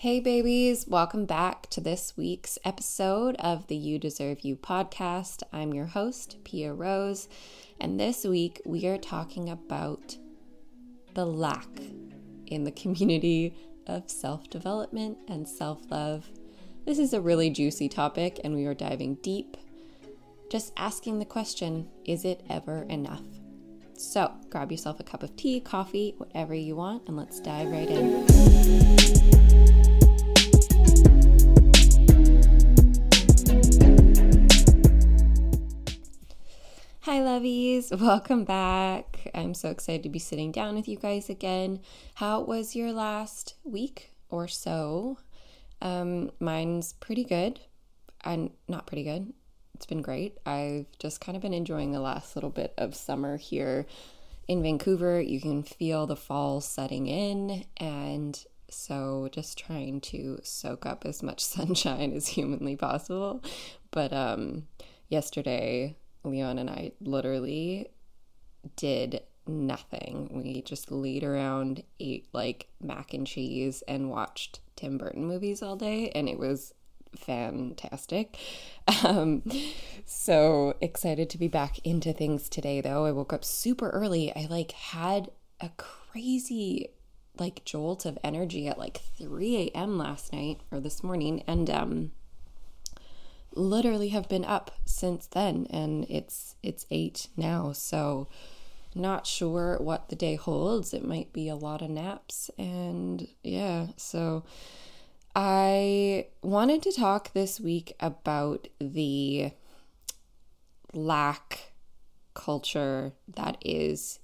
Hey, babies, welcome back to this week's episode of the You Deserve You podcast. I'm your host, Pia Rose, and this week we are talking about the lack in the community of self development and self love. This is a really juicy topic, and we are diving deep, just asking the question is it ever enough? So grab yourself a cup of tea, coffee, whatever you want, and let's dive right in. Hi, lovies. Welcome back. I'm so excited to be sitting down with you guys again. How was your last week or so? Um, mine's pretty good. And not pretty good. It's been great. I've just kind of been enjoying the last little bit of summer here in Vancouver. You can feel the fall setting in, and so just trying to soak up as much sunshine as humanly possible. But um, yesterday, Leon and I literally did nothing. We just laid around, ate like mac and cheese, and watched Tim Burton movies all day, and it was fantastic. Um, so excited to be back into things today, though. I woke up super early. I like had a crazy like jolt of energy at like 3 a.m. last night or this morning, and um, literally have been up since then and it's it's 8 now so not sure what the day holds it might be a lot of naps and yeah so I wanted to talk this week about the lack culture that is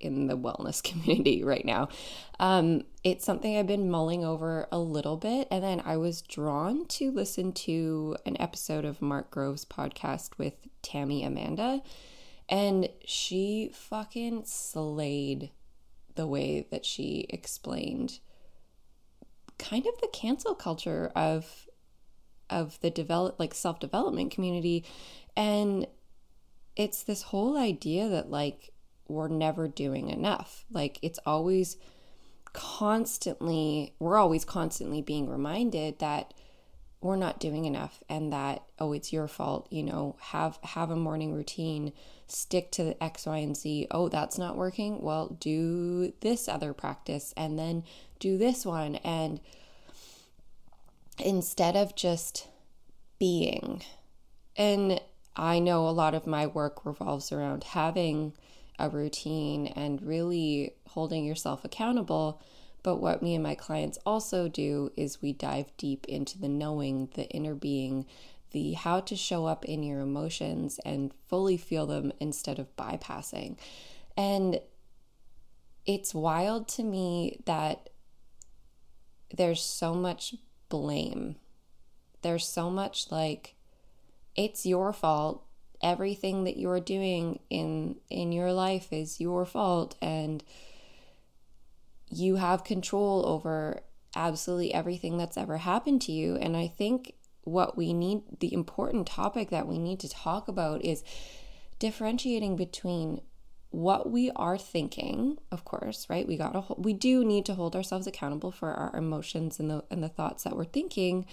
in the wellness community right now. Um, it's something I've been mulling over a little bit. And then I was drawn to listen to an episode of Mark Groves' podcast with Tami Amanda. And she fucking slayed the way that she explained kind of the cancel culture of of the develop like self-development community. And it's this whole idea that like we're never doing enough. Like it's always constantly, we're always constantly being reminded that we're not doing enough and that oh it's your fault you know have have a morning routine stick to the x y and z. Oh that's not working? Well do this other practice and then do this one. And instead of just being and i know a lot of my work revolves around having a routine and really holding yourself accountable. But what me and my clients also do is we dive deep into the knowing, the inner being, the how to show up in your emotions and fully feel them instead of bypassing. And it's wild to me that there's so much blame. There's so much like, it's your fault everything that you're doing in in your life is your fault and you have control over absolutely everything that's ever happened to you and i think what we need the important topic that we need to talk about is differentiating between what we are thinking of course right? We got to we do need to hold ourselves accountable for our emotions and the and the thoughts that we're thinking.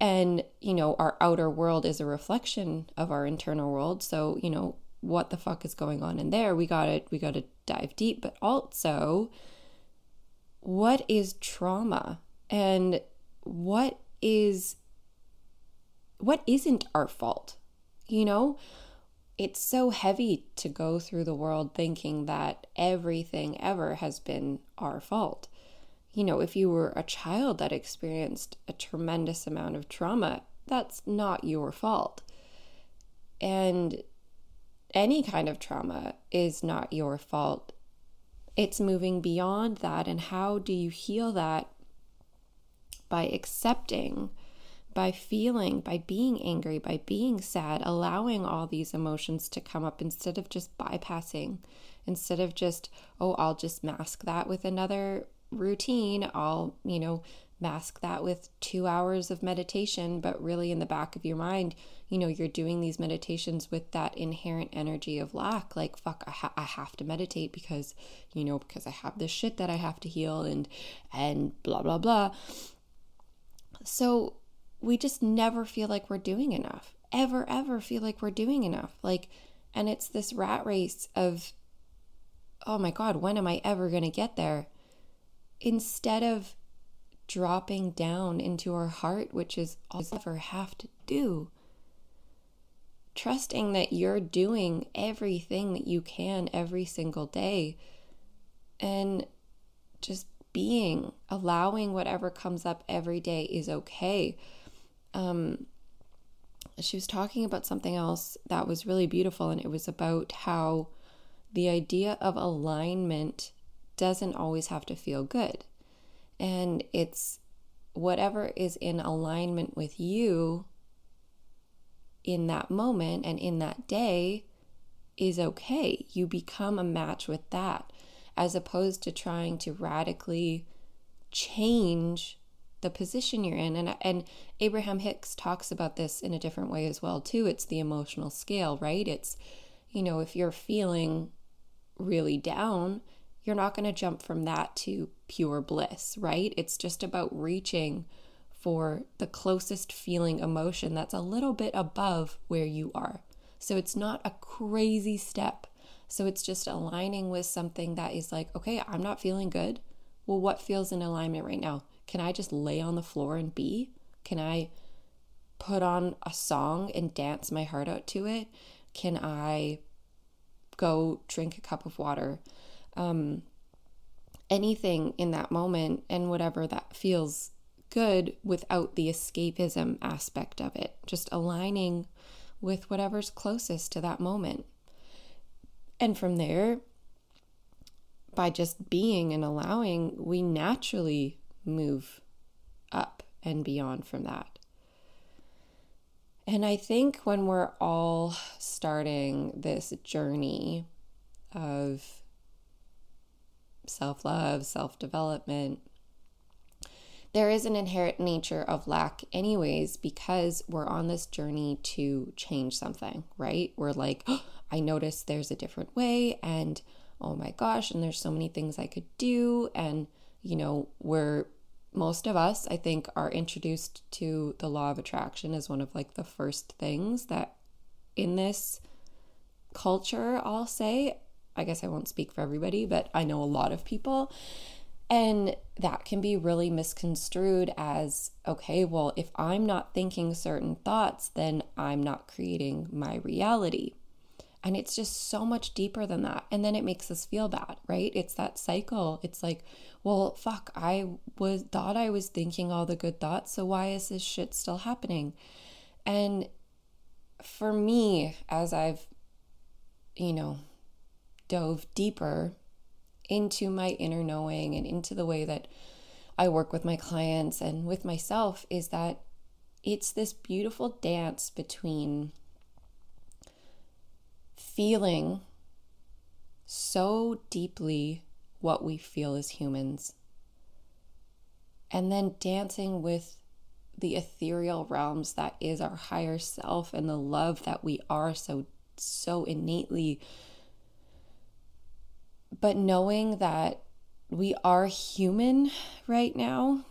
And you know our outer world is a reflection of our internal world. So you know what the fuck is going on in there? We got to we got to dive deep but also what is trauma? And what is what isn't our fault? You know it's so heavy to go through the world thinking that everything ever has been our fault you know, if you were a child that experienced a tremendous amount of trauma, that's not your fault. And any kind of trauma is not your fault. It's moving beyond that. And how do you heal that? By accepting, by feeling, by being angry, by being sad, allowing all these emotions to come up instead of just bypassing, instead of just, oh, I'll just mask that with another routine, I'll, you know, mask that with two hours of meditation, but really in the back of your mind, you know, you're doing these meditations with that inherent energy of lack. Like, fuck, I, ha- I have to meditate because, you know, because I have this shit that I have to heal and, and blah, blah, blah. So we just never feel like we're doing enough. Ever, ever feel like we're doing enough. Like, and it's this rat race of, oh my God, when am I ever going to get there? Instead of dropping down into our heart, which is all we ever have to do. Trusting that you're doing everything that you can every single day and just being, allowing whatever comes up every day is okay. Um, she was talking about something else that was really beautiful, and it was about how the idea of alignment doesn't always have to feel good. And it's whatever is in alignment with you in that moment and in that day is okay. You become a match with that as opposed to trying to radically change the position you're in and and Abraham Hicks talks about this in a different way as well too it's the emotional scale right it's you know if you're feeling really down you're not going to jump from that to pure bliss, right? It's just about reaching for the closest feeling emotion that's a little bit above where you are. So it's not a crazy step. So it's just aligning with something that is like, okay, I'm not feeling good. Well, what feels in alignment right now? Can I just lay on the floor and be? Can I put on a song and dance my heart out to it? Can I go drink a cup of water? um, anything in that moment and whatever that feels good without the escapism aspect of it, just aligning with whatever's closest to that moment. And from there, by just being and allowing, we naturally move up and beyond from that. And I think when we're all starting this journey of self love, self development. There is an inherent nature of lack, anyways, because we're on this journey to change something, right? We're like, oh, I noticed there's a different way, and oh my gosh, and there's so many things I could do. And, you know, we're most of us, I think, are introduced to the law of attraction as one of like the first things that in this culture, I'll say, I guess I won't speak for everybody, but I know a lot of people. And that can be really misconstrued as okay, well, if I'm not thinking certain thoughts, then I'm not creating my reality. And it's just so much deeper than that. And then it makes us feel bad, right? It's that cycle. It's like, well, fuck, I was thought I was thinking all the good thoughts, so why is this shit still happening? And for me, as I've, you know, dove deeper into my inner knowing and into the way that I work with my clients and with myself is that it's this beautiful dance between feeling so deeply what we feel as humans and then dancing with the ethereal realms that is our higher self and the love that we are so so innately but knowing that we are human right now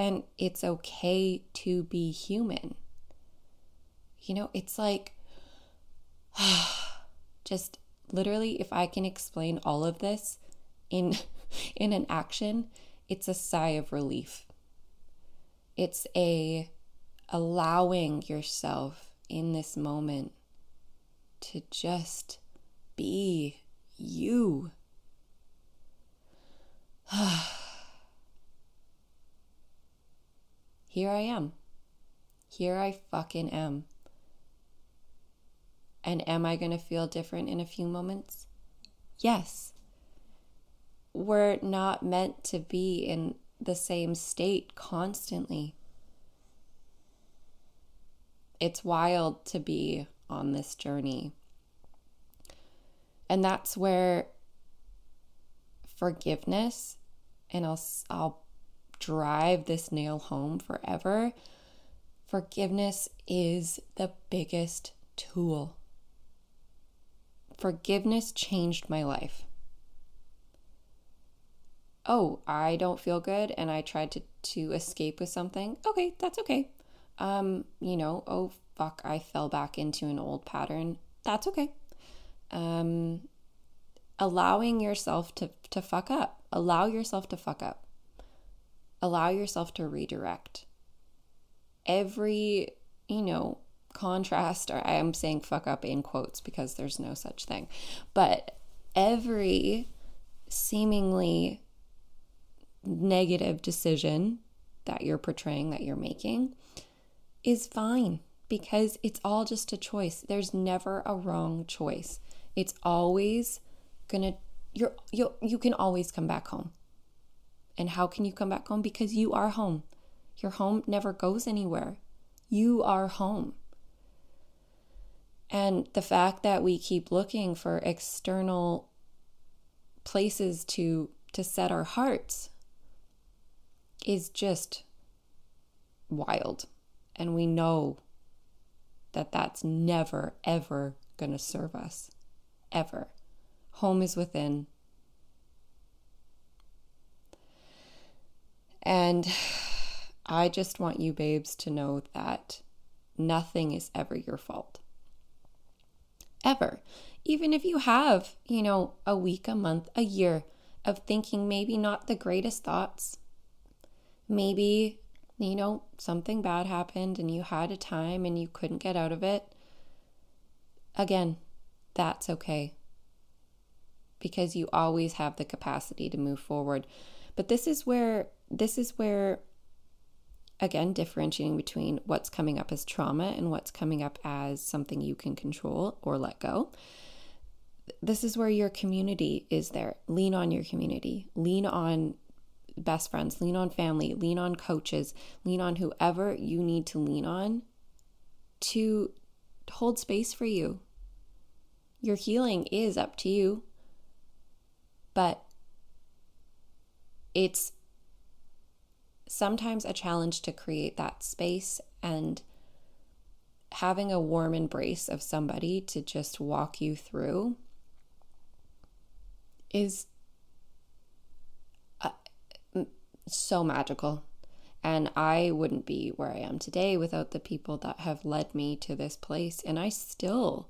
and it's okay to be human. You know, it's like just literally if I can explain all of this in in an action, it's a sigh of relief. It's a allowing yourself in this moment to just be you. Here I am. Here I fucking am. And am I going to feel different in a few moments? Yes. We're not meant to be in the same state constantly. It's wild to be on this journey. And that's where forgiveness, and I'll, I'll drive this nail home forever. Forgiveness is the biggest tool. Forgiveness changed my life. oh, I don't feel good and I tried to, to escape with something. Okay, that's okay. Um, you know, oh, fuck, I fell back into an old pattern. That's okay. Um, allowing yourself to, to fuck up. Allow yourself to fuck up. Allow yourself to redirect. Every, you know, contrast, or I am saying fuck up in quotes because there's no such thing, but every seemingly negative decision that you're portraying, that you're making, is fine because it's all just a choice. There's never a wrong choice. It's always gonna you're you you can always come back home. And how can you come back home? Because you are home. Your home never goes anywhere. You are home. And the fact that we keep looking for external places to to set our hearts is just wild. And we know that that's never, ever going to serve us. Ever. Home is within. And I just want you, babes, to know that nothing is ever your fault. Ever. Even if you have, you know, a week, a month, a year of thinking maybe not the greatest thoughts, maybe, you know, something bad happened and you had a time and you couldn't get out of it. Again, that's okay because you always have the capacity to move forward. But this is where, this is where, again, differentiating between what's coming up as trauma and what's coming up as something you can control or let go. This is where your community is there. Lean on your community, lean on best friends, lean on family, lean on coaches, lean on whoever you need to lean on to hold space for you. Your healing is up to you, but it's sometimes a challenge to create that space and having a warm embrace of somebody to just walk you through is uh, so magical. And I wouldn't be where I am today without the people that have led me to this place. And I still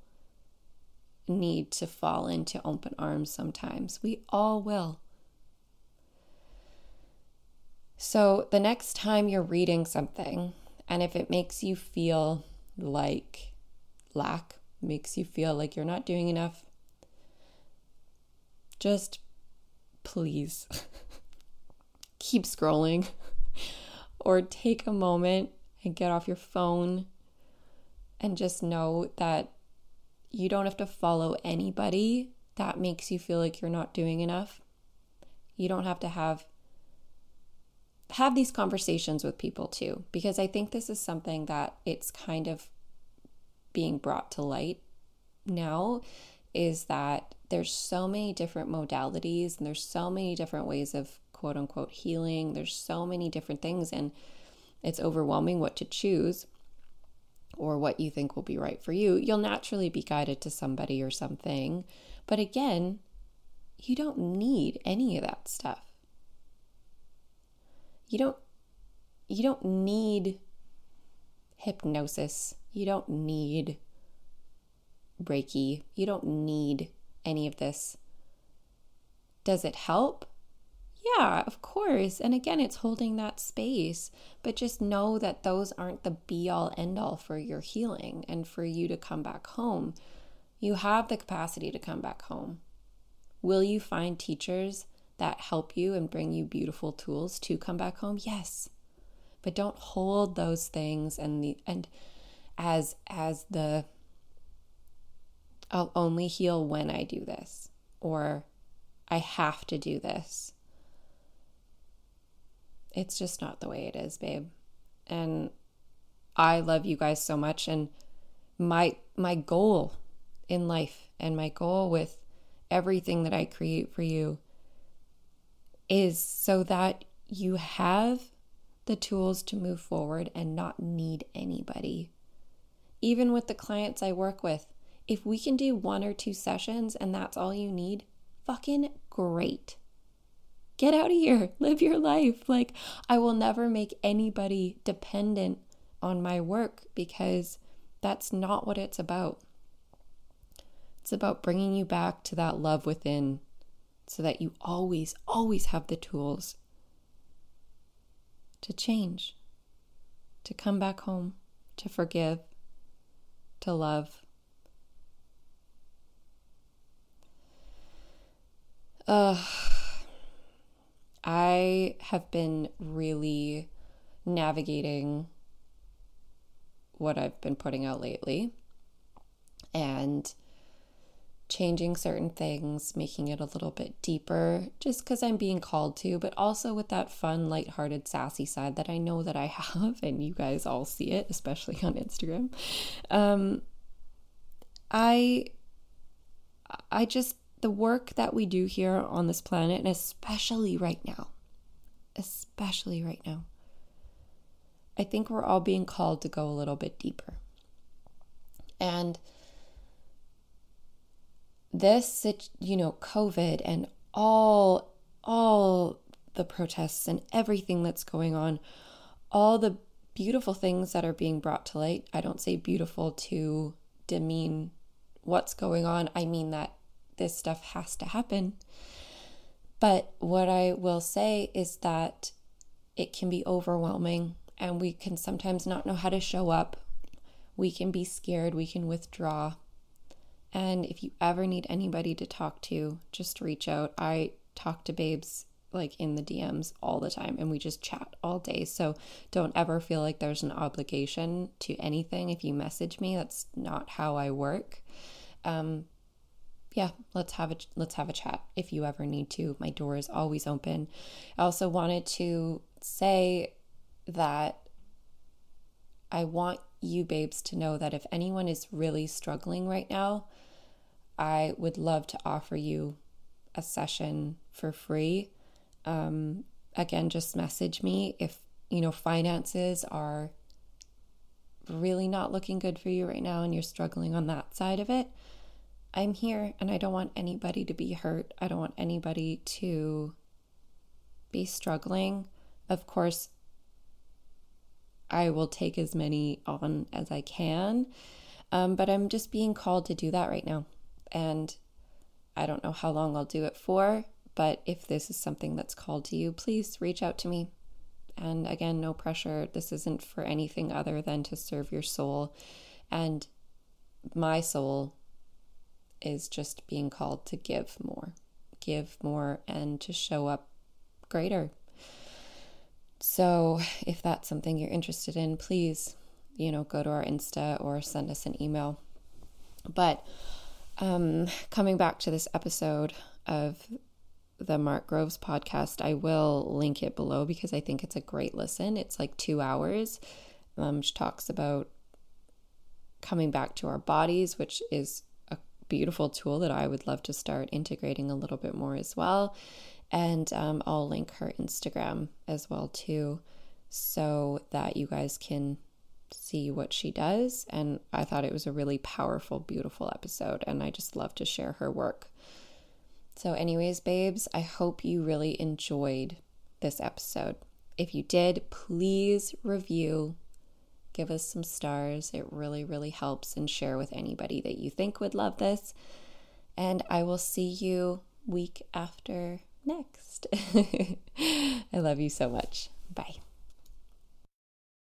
need to fall into open arms sometimes. We all will. So, the next time you're reading something, and if it makes you feel like lack, makes you feel like you're not doing enough, just please keep scrolling or take a moment and get off your phone and just know that you don't have to follow anybody that makes you feel like you're not doing enough. You don't have to have have these conversations with people too because I think this is something that it's kind of being brought to light now is that there's so many different modalities and there's so many different ways of quote unquote healing. There's so many different things, and it's overwhelming what to choose or what you think will be right for you. You'll naturally be guided to somebody or something. But again, you don't need any of that stuff. You don't you don't need hypnosis. You don't need Reiki. You don't need any of this. Does it help? Yeah, of course. And again, it's holding that space. But just know that those aren't the be all end all for your healing and for you to come back home. You have the capacity to come back home. Will you find teachers that help you and bring you beautiful tools to come back home? Yes. But don't hold those things and the and as as the I'll only heal when I do this or I have to do this it's just not the way it is, babe. And I love you guys so much and my my goal in life and my goal with everything that I create for you is so that you have the tools to move forward and not need anybody. Even with the clients I work with, if we can do one or two sessions and that's all you need, fucking great. get out of here, live your life. Like, I will never make anybody dependent on my work because that's not what it's about. It's about bringing you back to that love within so that you always, always have the tools to change, to come back home, to forgive, to love. Uh, I have been really navigating what I've been putting out lately and changing certain things, making it a little bit deeper just because I'm being called to, but also with that fun, lighthearted, sassy side that I know that I have, and you guys all see it, especially on Instagram. Um, I, I just, the work that we do here on this planet, and especially right now, especially right now, I think we're all being called to go a little bit deeper. And this, you know, COVID and all all the protests and everything that's going on, all the beautiful things that are being brought to light. I don't say beautiful to demean what's going on. I mean that this stuff has to happen. But what I will say is that it can be overwhelming and we can sometimes not know how to show up. We can be scared, we can withdraw. And if you ever need anybody to talk to, just reach out. I talk to babes like in the DMs all the time and we just chat all day. So don't ever feel like there's an obligation to anything if you message me. That's not how I work. Um yeah, let's have a let's have a chat if you ever need to. My door is always open. I also wanted to say that I want you babes to know that if anyone is really struggling right now, I would love to offer you a session for free. Um, again, just message me if you know finances are really not looking good for you right now and you're struggling on that side of it. I'm here and I don't want anybody to be hurt. I don't want anybody to be struggling. Of course, I will take as many on as I can, um, but I'm just being called to do that right now and I don't know how long I'll do it for, but if this is something that's called to you, please reach out to me. And again, no pressure. This isn't for anything other than to serve your soul. And my soul is just being called to give more, give more, and to show up greater. So, if that's something you're interested in, please, you know, go to our Insta or send us an email. But um, coming back to this episode of the Mark Groves podcast, I will link it below because I think it's a great listen. It's like two hours. Um, she talks about coming back to our bodies, which is a beautiful tool that I would love to start integrating a little bit more as well. And um, I'll link her Instagram as well too, so that you guys can see what she does. And I thought it was a really powerful, beautiful episode. And I just love to share her work. So, anyways, babes, I hope you really enjoyed this episode. If you did, please review, give us some stars. It really, really helps, and share with anybody that you think would love this. And I will see you week after next. I love you so much. Bye.